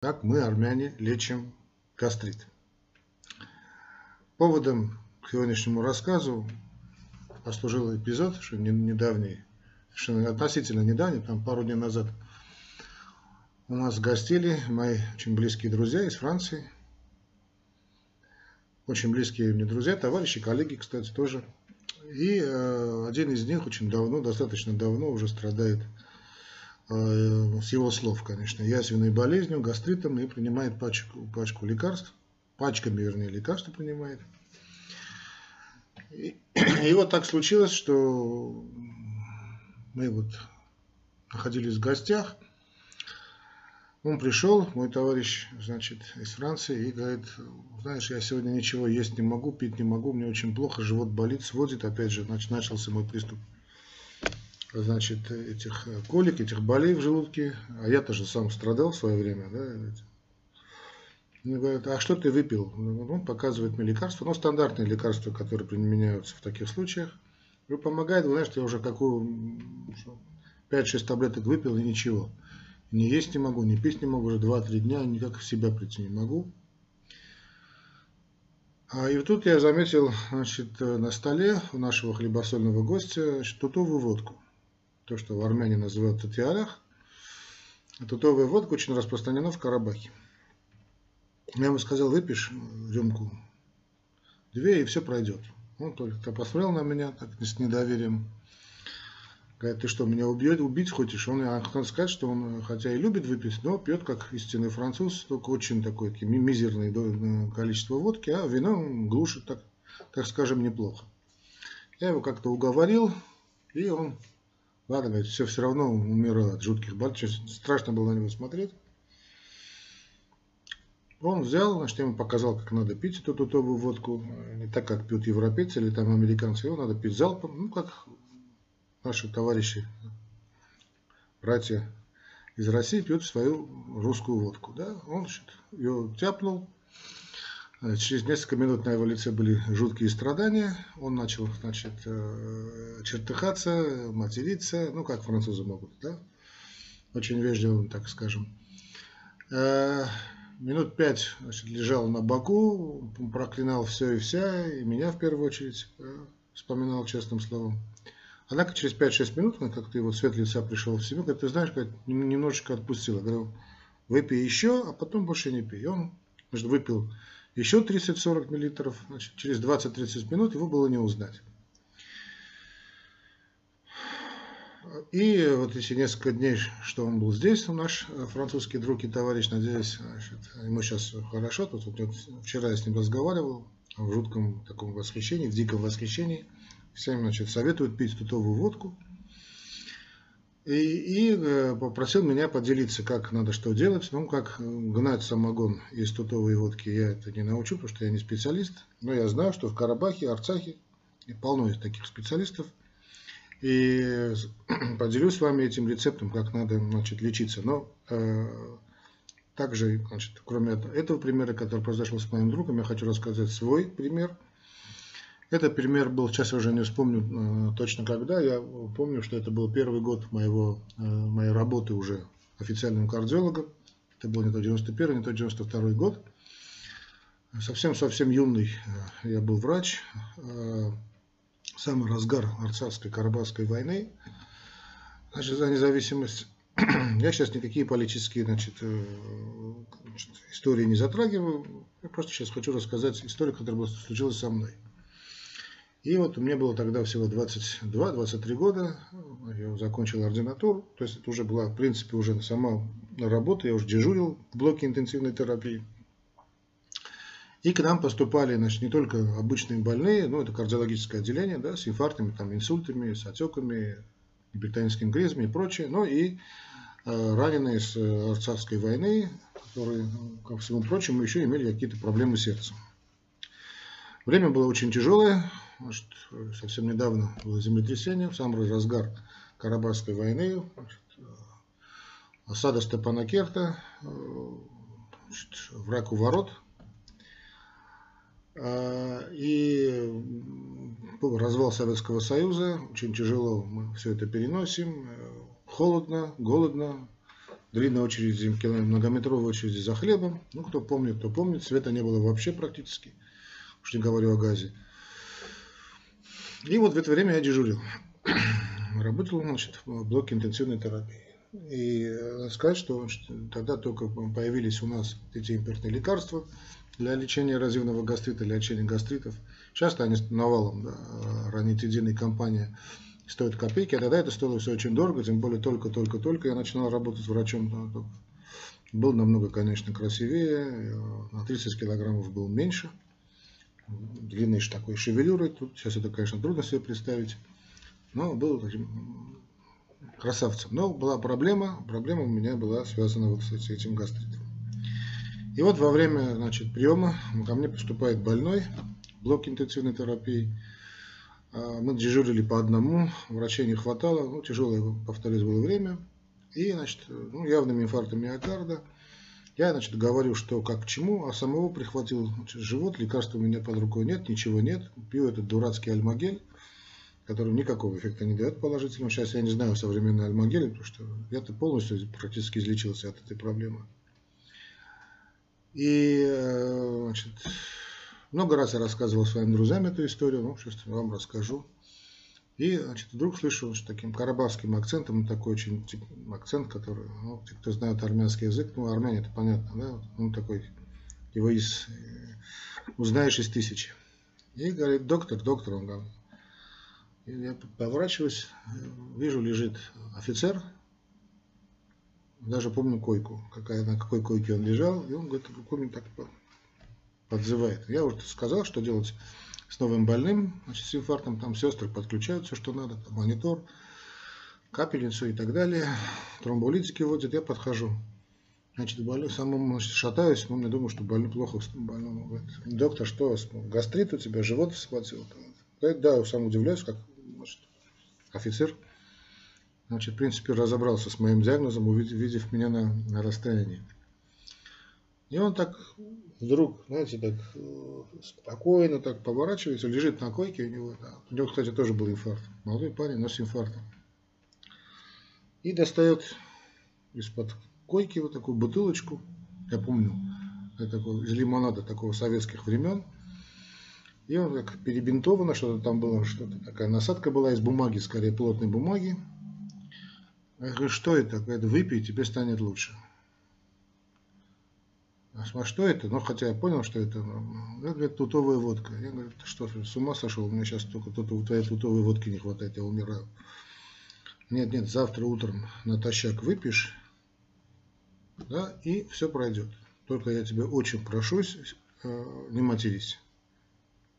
как мы, армяне, лечим гастрит. Поводом к сегодняшнему рассказу послужил эпизод, что недавний, совершенно относительно недавний, там пару дней назад, у нас гостили мои очень близкие друзья из Франции. Очень близкие мне друзья, товарищи, коллеги, кстати, тоже. И э, один из них очень давно, достаточно давно уже страдает с его слов, конечно, язвенной болезнью, гастритом и принимает пачку, пачку лекарств, пачками, вернее, лекарства принимает. И, и вот так случилось, что мы вот находились в гостях, он пришел, мой товарищ, значит, из Франции, и говорит, знаешь, я сегодня ничего есть не могу, пить не могу, мне очень плохо, живот болит, сводит, опять же, значит, начался мой приступ значит, этих колик, этих болей в желудке. А я тоже сам страдал в свое время. Да? Говорят, а что ты выпил? Он показывает мне лекарства, ну, стандартные лекарства, которые применяются в таких случаях. И помогает, вы знаете, я уже какую 5-6 таблеток выпил и ничего. Не есть не могу, не пить не могу, уже 2-3 дня никак в себя прийти не могу. А и тут я заметил значит, на столе у нашего хлебосольного гостя тутовую водку то, что в Армении называют татиалях. Тутовая водка очень распространена в Карабахе. Я ему сказал, выпьешь рюмку, две, и все пройдет. Он только посмотрел на меня так с недоверием. Говорит, ты что, меня убьет, убить хочешь? Он, я хотел что он, хотя и любит выпить, но пьет как истинный француз, только очень такое мизерное э, количество водки, а вино глушит, так, так скажем, неплохо. Я его как-то уговорил, и он Ладно, говорит, все, все равно умираю от жутких болезней. Страшно было на него смотреть. Он взял, значит, я ему показал, как надо пить эту тутовую водку. Не так, как пьют европейцы или там американцы. Его надо пить залпом. Ну, как наши товарищи, братья из России пьют свою русскую водку. Да? Он значит, ее тяпнул, через несколько минут на его лице были жуткие страдания. Он начал, значит, э, чертыхаться, материться, ну, как французы могут, да? Очень вежливым, так скажем. Э, минут пять значит, лежал на боку, проклинал все и вся, и меня в первую очередь вспоминал честным словом. Однако через 5-6 минут, он как-то его цвет лица пришел в себя, говорит, ты знаешь, как немножечко отпустил. Я говорю, выпей еще, а потом больше не пей. И он значит, выпил еще 30-40 миллилитров, значит, через 20-30 минут его было не узнать. И вот эти несколько дней, что он был здесь, наш французский друг и товарищ, надеюсь, значит, ему сейчас хорошо. Тут вот, вчера я с ним разговаривал в жутком таком восхищении, в диком восхищении. Всем значит, советуют пить тутовую водку – и, и э, попросил меня поделиться, как надо что делать. Ну, как гнать самогон из тутовой водки я это не научу, потому что я не специалист. Но я знаю, что в Карабахе, Арцахе полно из таких специалистов. И поделюсь с вами этим рецептом, как надо значит, лечиться. Но э, также, значит, кроме этого примера, который произошел с моим другом, я хочу рассказать свой пример – этот пример был, сейчас я уже не вспомню э, точно когда, я помню, что это был первый год моего, э, моей работы уже официальным кардиологом. Это был не то 91 не то 92 год. Совсем-совсем юный э, я был врач. Самый разгар Арцахской Карабахской войны. Значит, за независимость. Я сейчас никакие политические значит, истории не затрагиваю. Я просто сейчас хочу рассказать историю, которая случилась со мной. И вот мне было тогда всего 22-23 года, я закончил ординатуру, то есть это уже была, в принципе, уже сама работа, я уже дежурил в блоке интенсивной терапии. И к нам поступали значит, не только обычные больные, ну это кардиологическое отделение, да, с инфарктами, там, инсультами, с отеками, гипертоническим кризом и прочее, но и э, раненые с Арцахской войны, которые, ко всему прочему, еще имели какие-то проблемы с сердцем. Время было очень тяжелое, Значит, совсем недавно было землетрясение, в самый разгар Карабахской войны, значит, осада Степанакерта, значит, враг у ворот. И развал Советского Союза, очень тяжело мы все это переносим, холодно, голодно, длинная очередь, многометровая очередь за хлебом. Ну, кто помнит, кто помнит, света не было вообще практически, уж не говорю о газе. И вот в это время я дежурил. Работал, значит, в блоке интенсивной терапии. И надо сказать, что тогда только появились у нас эти импортные лекарства для лечения эрозивного гастрита, для лечения гастритов. Часто они навалом, да, ранитидин компания стоит копейки, а тогда это стоило все очень дорого, тем более только-только-только я начинал работать врачом. Был намного, конечно, красивее, э, на 30 килограммов был меньше, длинный такой шевелюрой, тут сейчас это, конечно, трудно себе представить, но был таким красавцем. Но была проблема, проблема у меня была связана вот с этим гастритом. И вот во время значит, приема ко мне поступает больной, блок интенсивной терапии, а, мы дежурили по одному, врачей не хватало, ну, тяжелое, повторюсь, было время. И, значит, ну, явным инфарктом миокарда. Я, значит, говорю, что как к чему, а самого прихватил значит, живот, лекарства у меня под рукой нет, ничего нет. Пью этот дурацкий альмагель, который никакого эффекта не дает положительного. Сейчас я не знаю современной альмагели, потому что я-то полностью практически излечился от этой проблемы. И, э, значит, много раз я рассказывал своим друзьям эту историю, ну, сейчас вам расскажу. И, значит, вдруг слышу что таким карабахским акцентом, такой очень тип, акцент, который, ну, те, кто знает армянский язык, ну, армяне, это понятно, да, ну, такой, его из, э, узнаешь из тысячи. И говорит, доктор, доктор, он говорит, я поворачиваюсь, вижу, лежит офицер, даже помню койку, какая, на какой койке он лежал, и он говорит, помню так подзывает. Я уже сказал, что делать с новым больным, значит, с инфарктом, там сестры подключают все, что надо, там, монитор, капельницу и так далее, тромболитики вводят, я подхожу. Значит, больной, самому значит, шатаюсь, но я думаю, что больной плохо больному. Говорит, доктор, что, гастрит у тебя, живот схватил? Говорит, да, сам удивляюсь, как значит, офицер, значит, в принципе, разобрался с моим диагнозом, увидев меня на, на расстоянии. И он так вдруг, знаете, так э, спокойно так поворачивается, лежит на койке у него. Да. У него, кстати, тоже был инфаркт. Молодой парень, но с инфарктом. И достает из-под койки вот такую бутылочку. Я помню, такой, из лимонада такого советских времен. И он как перебинтовано, что-то там было, что-то такая насадка была из бумаги, скорее плотной бумаги. Я говорю, что это? Говорит, выпей, тебе станет лучше. А что это? Ну, хотя я понял, что это. Ну, это, говорит, тутовая водка. Я говорю, ты что, с ума сошел? У меня сейчас только тут, твоей тутовой водки не хватает, я умираю. Нет, нет, завтра утром натощак выпьешь, да, и все пройдет. Только я тебя очень прошу, э, не матерись.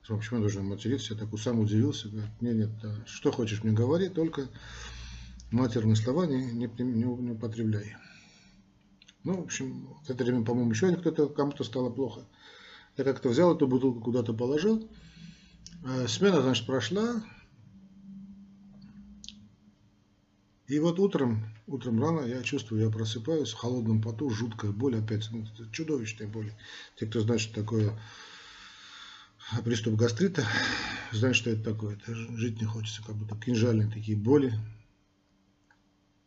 Почему я должен материться? Я так сам удивился. Говорит, нет, нет, да, что хочешь мне говори, только матерные слова не, не, не, не употребляй. Ну, в общем, в это время, по-моему, еще кто-то, кому-то стало плохо. Я как-то взял эту бутылку, куда-то положил. Э, смена, значит, прошла. И вот утром, утром рано я чувствую, я просыпаюсь в холодном поту, жуткая боль опять, ну, чудовищная боль. Те, кто знает, что такое приступ гастрита, знают, что это такое. Это жить не хочется, как будто кинжальные такие боли.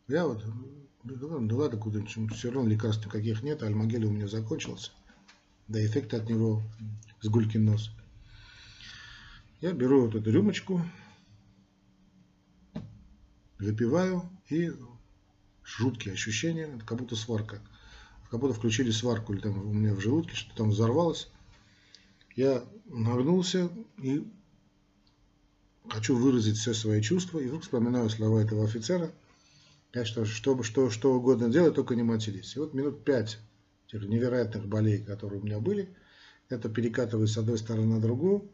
Я вот да ладно, куда-нибудь, все равно лекарств никаких нет, а альмагель у меня закончился. Да эффект от него с гулькин нос. Я беру вот эту рюмочку, выпиваю и жуткие ощущения, как будто сварка. Как будто включили сварку или там у меня в желудке, что там взорвалось. Я нагнулся и хочу выразить все свои чувства. И вдруг вспоминаю слова этого офицера – я что, что, что, угодно делать, только не матерись. И вот минут пять тех невероятных болей, которые у меня были, это перекатываю с одной стороны на другую.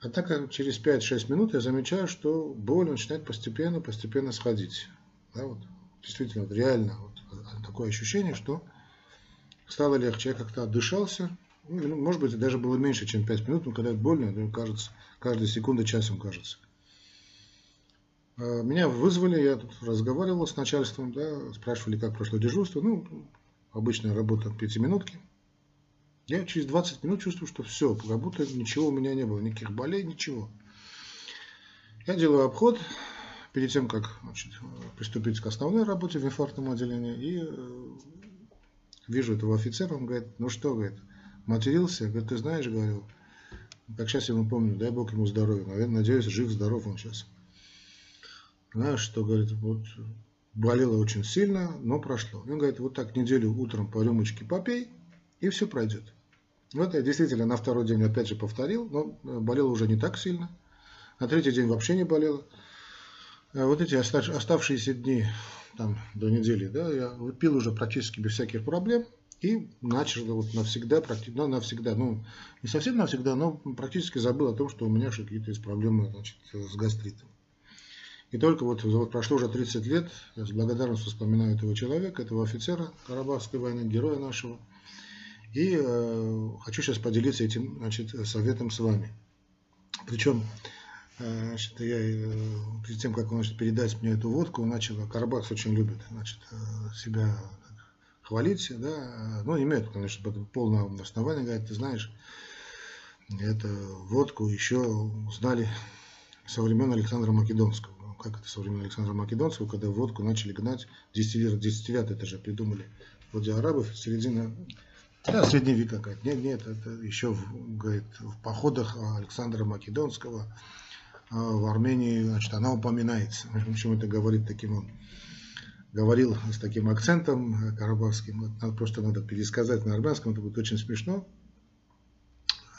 А так через 5-6 минут я замечаю, что боль начинает постепенно, постепенно сходить. Да, вот, действительно, вот, реально вот, такое ощущение, что стало легче. Я как-то отдышался. Ну, может быть, даже было меньше, чем 5 минут, но когда это больно, кажется, каждая секунда часом кажется. А, меня вызвали, я тут разговаривал с начальством, да, спрашивали, как прошло дежурство. Ну, обычная работа пятиминутки. Я через 20 минут чувствую, что все, как будто ничего у меня не было, никаких болей, ничего. Я делаю обход, перед тем, как значит, приступить к основной работе в инфарктном отделении, и вижу этого офицера, он говорит, ну что, говорит, матерился, говорит, ты знаешь, говорю, как сейчас я ему помню, дай Бог ему здоровья, наверное, надеюсь, жив, здоров он сейчас. Знаешь, что, говорит, вот болело очень сильно, но прошло. Он говорит, вот так неделю утром по рюмочке попей, и все пройдет. Вот я действительно на второй день опять же повторил, но болело уже не так сильно. На третий день вообще не болело. А вот эти оставшиеся дни там, до недели, да, я пил уже практически без всяких проблем и начал вот навсегда, практически, ну, навсегда, ну, не совсем навсегда, но практически забыл о том, что у меня какие-то есть проблемы значит, с гастритом. И только вот, прошло уже 30 лет, я с благодарностью вспоминаю этого человека, этого офицера Карабахской войны, героя нашего. И э, хочу сейчас поделиться этим значит, советом с вами. Причем Э, значит, я э, перед тем, как он значит, передать мне эту водку, начал, Карабахс очень любит значит, э, себя хвалить, да, ну, имеет, конечно, полное основание, говорит, ты знаешь, эту водку еще узнали со времен Александра Македонского. Как это со времен Александра Македонского, когда водку начали гнать, дистиллят, дистиллят это же придумали вроде арабов, середина, да, средние века, говорит, нет, нет, это еще, в, говорит, в походах Александра Македонского, а, в Армении, значит, она упоминается. Почему это говорит таким он говорил с таким акцентом карабахским. Просто надо пересказать на армянском, это будет очень смешно.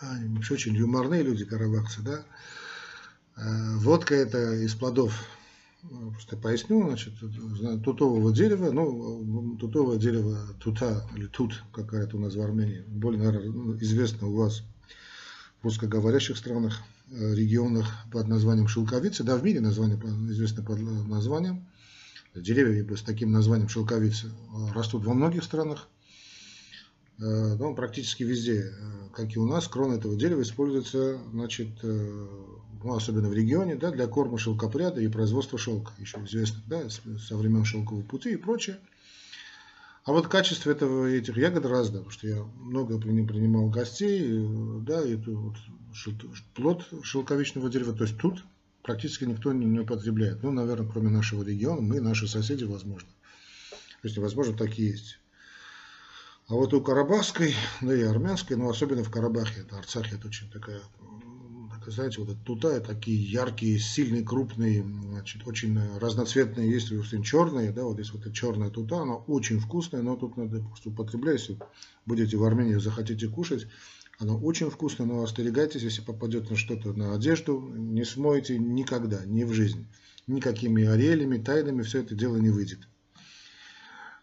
Они вообще очень юморные люди, карабахцы, да. Э, водка это из плодов, э, просто поясню, значит, тутового дерева, ну, тутовое дерево, тута, или тут, как говорят у нас в Армении, более, наверное, известно у вас в русскоговорящих странах – Э, регионах под названием шелковицы, да, в мире название известно под названием. Деревья с таким названием шелковицы растут во многих странах, ну, практически везде, как и у нас, крона этого дерева используется, значит, ну, особенно в регионе, да, для корма шелкопряда и производства шелка, еще известно, да, со времен шелкового пути и прочее. А вот качество этого, этих ягод разное, потому что я много принимал гостей, да, и вот плод шелковичного дерева, то есть тут практически никто не, не употребляет. Ну, наверное, кроме нашего региона, мы, наши соседи, возможно. То есть, возможно, такие есть. А вот у Карабахской, да и армянской, но особенно в Карабахе, это Арцахе, это очень такая, такая знаете, вот тута, такие яркие, сильные, крупные, значит, очень разноцветные, есть черные, да, вот здесь вот эта черная тута, она очень вкусная, но тут надо просто употреблять, если будете в Армении, захотите кушать, оно очень вкусно, но остерегайтесь, если попадет на что-то на одежду, не смоете никогда, ни в жизни. Никакими орелями, тайнами все это дело не выйдет.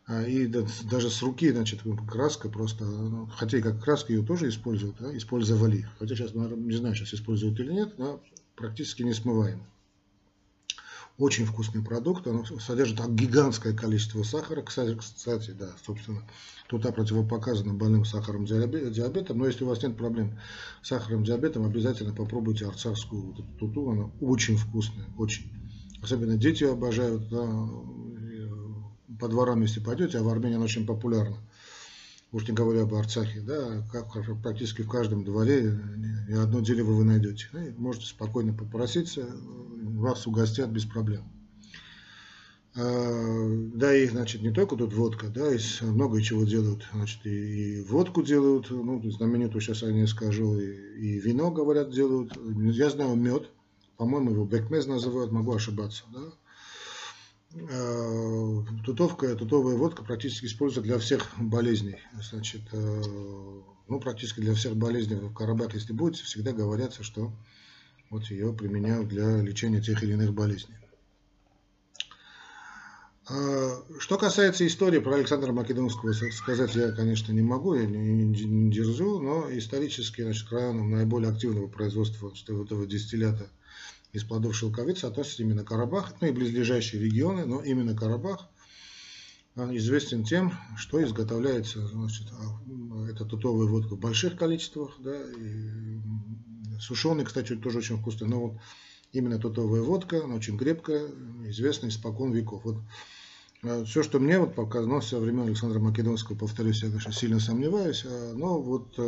А, и даже с руки, значит, краска просто, ну, хотя и как краска ее тоже используют, да, использовали. Хотя сейчас, не знаю, сейчас используют или нет, но практически не смываем. Очень вкусный продукт, он содержит гигантское количество сахара. Кстати, кстати, да, собственно, тута противопоказана больным сахаром диабетом. Но если у вас нет проблем с сахаром диабетом, обязательно попробуйте арцахскую вот туту. Она очень вкусная, очень. Особенно дети обожают. Да, по дворам, если пойдете, а в Армении она очень популярна уж не говоря об Арцахе, да, как практически в каждом дворе ни одно дерево вы найдете. И можете спокойно попроситься, вас угостят без проблем. А, да, и, значит, не только тут водка, да, и много чего делают, значит, и, и водку делают, ну, знаменитую сейчас я не скажу, и, и вино, говорят, делают. Я знаю мед, по-моему, его бекмез называют, могу ошибаться, да, тутовка, тутовая водка практически используется для всех болезней. Значит, э, ну, практически для всех болезней в Карабахе, если будете, всегда говорится, что вот ее применяют для лечения тех или иных болезней. А, что касается истории про Александра Македонского, сказать я, конечно, не могу, я не, не, не дерзу, но исторически, значит, к районам наиболее активного производства этого дистиллята – из плодов шелковицы относится именно Карабах, ну и близлежащие регионы, но именно Карабах а, известен тем, что изготовляется значит, а, эта тутовая водка в больших количествах, да, и сушеный, кстати, тоже очень вкусный, но вот именно тутовая водка, она очень крепкая, известна испокон веков. Вот а, все, что мне вот показалось со времен Александра Македонского, повторюсь, я, конечно, сильно сомневаюсь, но вот э,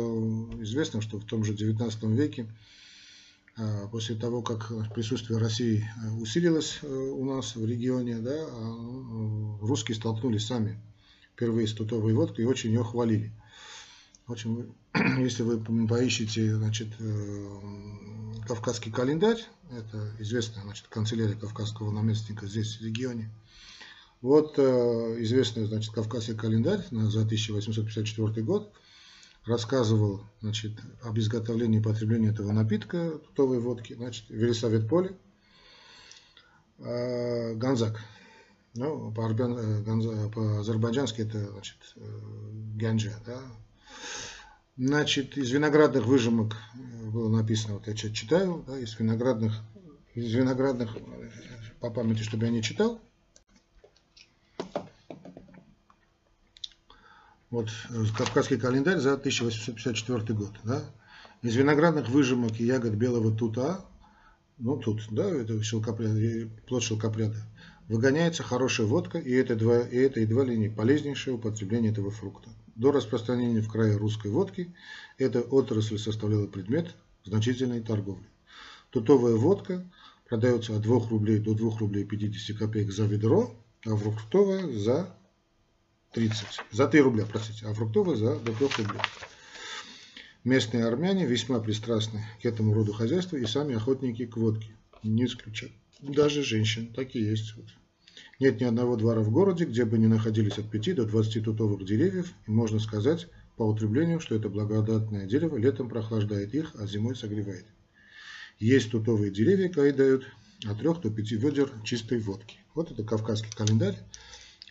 известно, что в том же 19 веке после того, как присутствие России усилилось у нас в регионе, да, а, русские столкнулись сами впервые с тутовой водкой и очень ее хвалили. Общем, если вы поищете значит, кавказский календарь, это известная значит, канцелярия кавказского наместника здесь в регионе, вот известный значит, кавказский календарь за 1854 год – рассказывал значит, об изготовлении и потреблении этого напитка, тутовой водки, значит, Велисавет Поле, а, Ганзак. Ну, по, э, по-азербайджански это значит, э, Ганджа. Да? Значит, из виноградных выжимок э, было написано, вот я читаю, да, из виноградных, из виноградных, по памяти, чтобы я не читал, Вот э, Кавказский календарь за 1854 год. Да? Из виноградных выжимок и ягод белого тута, ну тут, да, это плод шелкопряда, выгоняется хорошая водка, и это, два, и это едва ли не полезнейшее употребление этого фрукта. До распространения в крае русской водки эта отрасль составляла предмет значительной торговли. Тутовая водка продается от 2 рублей до 2 рублей 50 копеек за ведро, а фруктовая за 30. За 3 рубля, простите, а фруктовые за до 3 рублей. Местные армяне весьма пристрастны к этому роду хозяйства и сами охотники к водке. Не исключат. Даже женщин. Такие есть. Вот. Нет ни одного двора в городе, где бы не находились от 5 до 20 тутовых деревьев, и можно сказать по употреблению, что это благодатное дерево летом прохлаждает их, а зимой согревает. Есть тутовые деревья, которые дают от 3 до 5 ведер чистой водки. Вот это кавказский календарь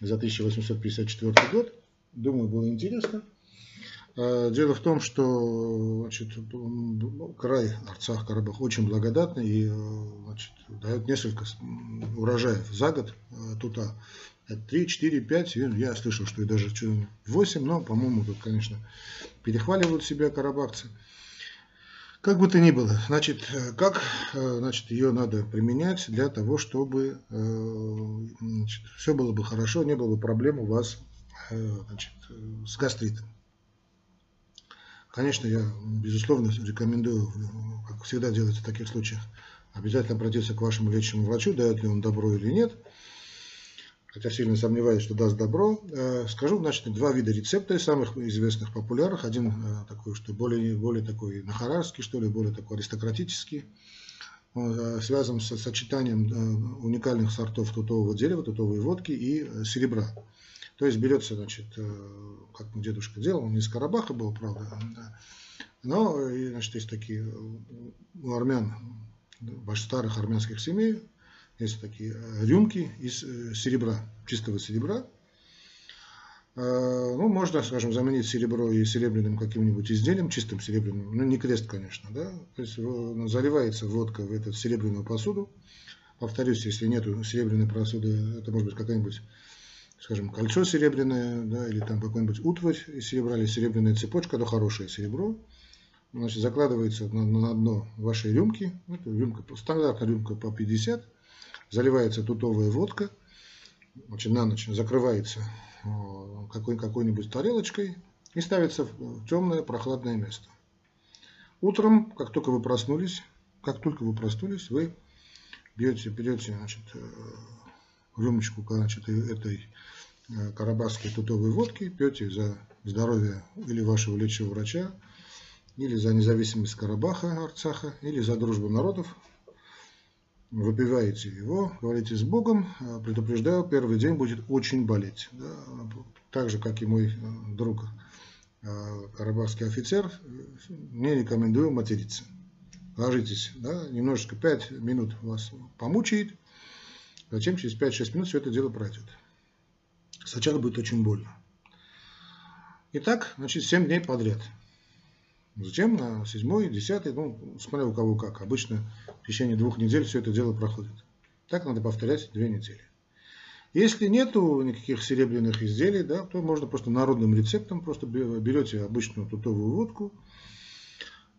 за 1854 год. Думаю, было интересно. А, дело в том, что значит, край Арцах Карабах очень благодатный и значит, дает несколько урожаев за год тута. 3, 4, 5, я слышал, что и даже 8, но, по-моему, тут, конечно, перехваливают себя карабахцы. Как бы то ни было, значит, э, как э, значит, ее надо применять для того, чтобы э, значит, все было бы хорошо, не было бы проблем у вас значит, с гастритом. Конечно, я, безусловно, рекомендую, как всегда делается в таких случаях, обязательно обратиться к вашему лечащему врачу, дает ли он добро или нет – хотя сильно сомневаюсь, что даст добро. Э, скажу, значит, два вида рецепта самых известных, популярных. Один э, такой, что более, более такой нахарарский, что ли, более такой аристократический. Э, связан с сочетанием уникальных сортов тутового дерева, тутовой водки и серебра. То есть берется, значит, как дедушка делал, он из Карабаха был, правда, но, значит, есть такие у армян, старых армянских семей, есть такие э, рюмки из э, серебра, чистого серебра. Э, ну, можно, скажем, заменить серебро и серебряным каким-нибудь изделием, чистым серебряным, ну, не крест, конечно, да. То есть заливается водка в эту серебряную посуду. Повторюсь, если нет серебряной посуды, это может быть какая-нибудь, скажем, кольцо серебряное, да, или там какой-нибудь утварь из серебра, или серебряная цепочка, то хорошее серебро. Значит, закладывается на, на дно вашей рюмки. Это рюмка, стандартная рюмка по 50 заливается тутовая водка, значит, на ночь закрывается э, какой, какой-нибудь тарелочкой и ставится в темное прохладное место. Утром, как только вы проснулись, как только вы проснулись, вы берете, берете значит, э, рюмочку значит, этой э, карабахской тутовой водки, пьете за здоровье или вашего лечащего врача, или за независимость Карабаха, Арцаха, или за дружбу народов, выпиваете его, говорите с Богом, а, предупреждаю, первый день будет очень болеть. Да? Так же, как и мой э, друг э, карабахский офицер, не рекомендую материться. Ложитесь, да? немножечко 5 минут вас помучает, затем через 5-6 минут все это дело пройдет. Сначала будет очень больно. Итак, значит, 7 дней подряд. Затем на седьмой, десятый, ну, смотря у кого как. Обычно в течение двух недель все это дело проходит. Так надо повторять две недели. Если нету никаких серебряных изделий, да, то можно просто народным рецептом, просто берете обычную тутовую водку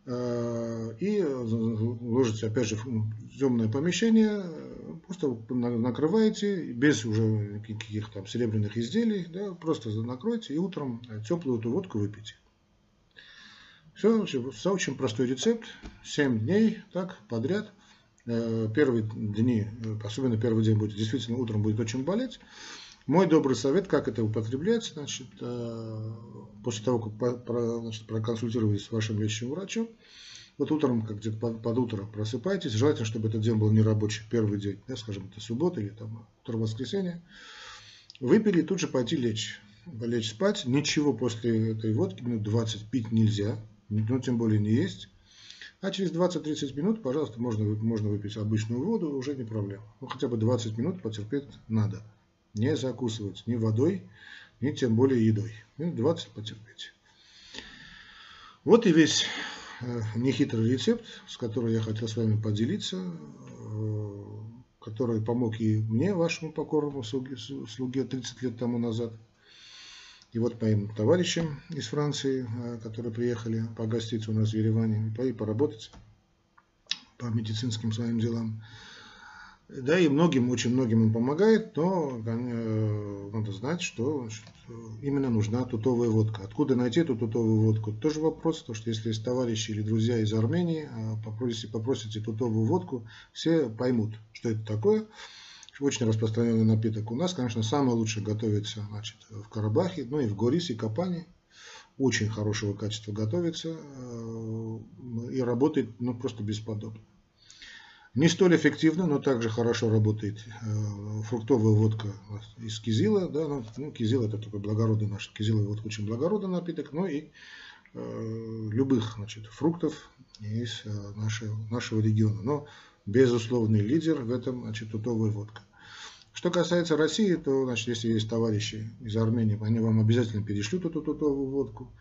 э, и ложите, опять же, в темное помещение, просто накрываете, без уже каких там серебряных изделий, да, просто накройте и утром теплую эту водку выпейте. Все, очень простой рецепт. 7 дней, так, подряд. Э, первые дни, особенно первый день будет, действительно утром будет очень болеть. Мой добрый совет, как это употреблять, значит, э, после того, как значит, проконсультировались с вашим лечащим врачом, вот утром, как где-то под, под утро просыпайтесь, желательно, чтобы этот день был не рабочий, первый день, да, скажем, это суббота или там утро воскресенья, выпили и тут же пойти лечь, лечь спать, ничего после этой водки, минут 20 пить нельзя, ну, тем более не есть, а через 20-30 минут, пожалуйста, можно, можно выпить обычную воду, уже не проблема. Ну, хотя бы 20 минут потерпеть надо не закусывать ни водой, ни тем более едой. Минут 20 потерпеть. Вот и весь э, нехитрый рецепт, с которым я хотел с вами поделиться, э, который помог и мне, вашему покорному слуге 30 лет тому назад, и вот моим товарищам из Франции, э, которые приехали погостить у нас в Ереване и поработать по медицинским своим делам. Да, и многим, очень многим им помогает, но э, надо знать, что значит, именно нужна тутовая водка. Откуда найти эту тутовую водку? Тоже вопрос, потому что если есть товарищи или друзья из Армении, а попросите, попросите тутовую водку, все поймут, что это такое. Очень распространенный напиток. У нас, конечно, самое лучшее готовится значит, в Карабахе, ну и в Горисе, Капане. Очень хорошего качества готовится э, и работает ну, просто бесподобно. Не столь эффективно, но также хорошо работает э, фруктовая водка из кизила. Да, ну, ну, кизил это такой благородный наш, кизиловая водка очень благородный напиток, но и э, любых значит, фруктов из нашего, нашего региона. Но безусловный лидер в этом значит, тутовая водка. Что касается России, то значит, если есть товарищи из Армении, они вам обязательно перешлют эту тутовую водку.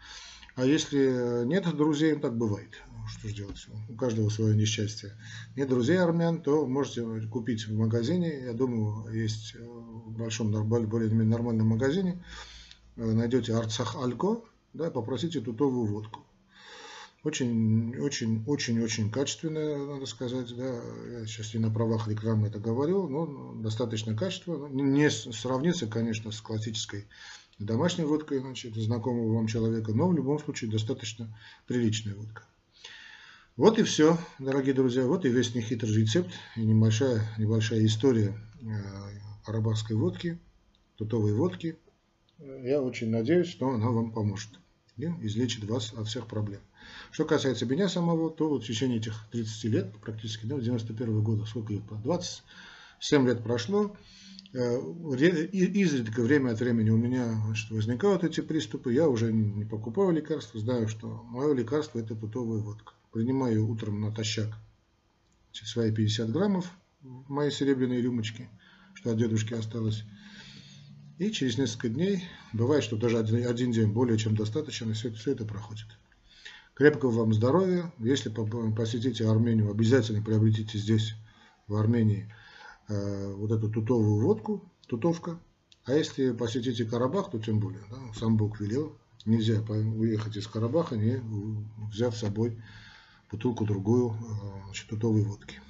А если нет друзей, так бывает что же делать? У каждого свое несчастье. Нет друзей армян, то можете купить в магазине. Я думаю, есть в большом, более-менее нормальном магазине. Найдете Арцах Алько, да, попросите тутовую водку. Очень, очень, очень, очень качественная, надо сказать. Да. Я сейчас не на правах рекламы это говорю, но достаточно качественно. Не сравнится, конечно, с классической домашней водкой, значит, знакомого вам человека, но в любом случае достаточно приличная водка. Вот и все, дорогие друзья. Вот и весь нехитрый рецепт и небольшая, небольшая история э, арабатской водки, тутовой водки. Я очень надеюсь, что она вам поможет и излечит вас от всех проблем. Что касается меня самого, то вот в течение этих 30 лет, практически, да, 91 года, сколько лет, 27 лет прошло, э, изредка время от времени у меня значит, возникают эти приступы, я уже не покупаю лекарства, знаю, что мое лекарство это тутовая водка принимаю утром натощак свои 50 граммов в моей серебряной рюмочке, что от дедушки осталось. И через несколько дней, бывает, что даже один, один день более чем достаточно, и все, все это проходит. Крепкого вам здоровья. Если посетите Армению, обязательно приобретите здесь, в Армении, э, вот эту тутовую водку, тутовка. А если посетите Карабах, то тем более. Да, сам Бог велел. Нельзя уехать из Карабаха, не взяв с собой бутылку-другую э, значит, тутовой водки.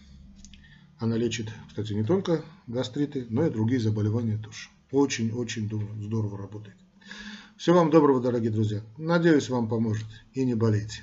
Она лечит, кстати, не только гастриты, но и другие заболевания тоже. Очень-очень здорово работает. Всего вам доброго, дорогие друзья. Надеюсь, вам поможет. И не болейте.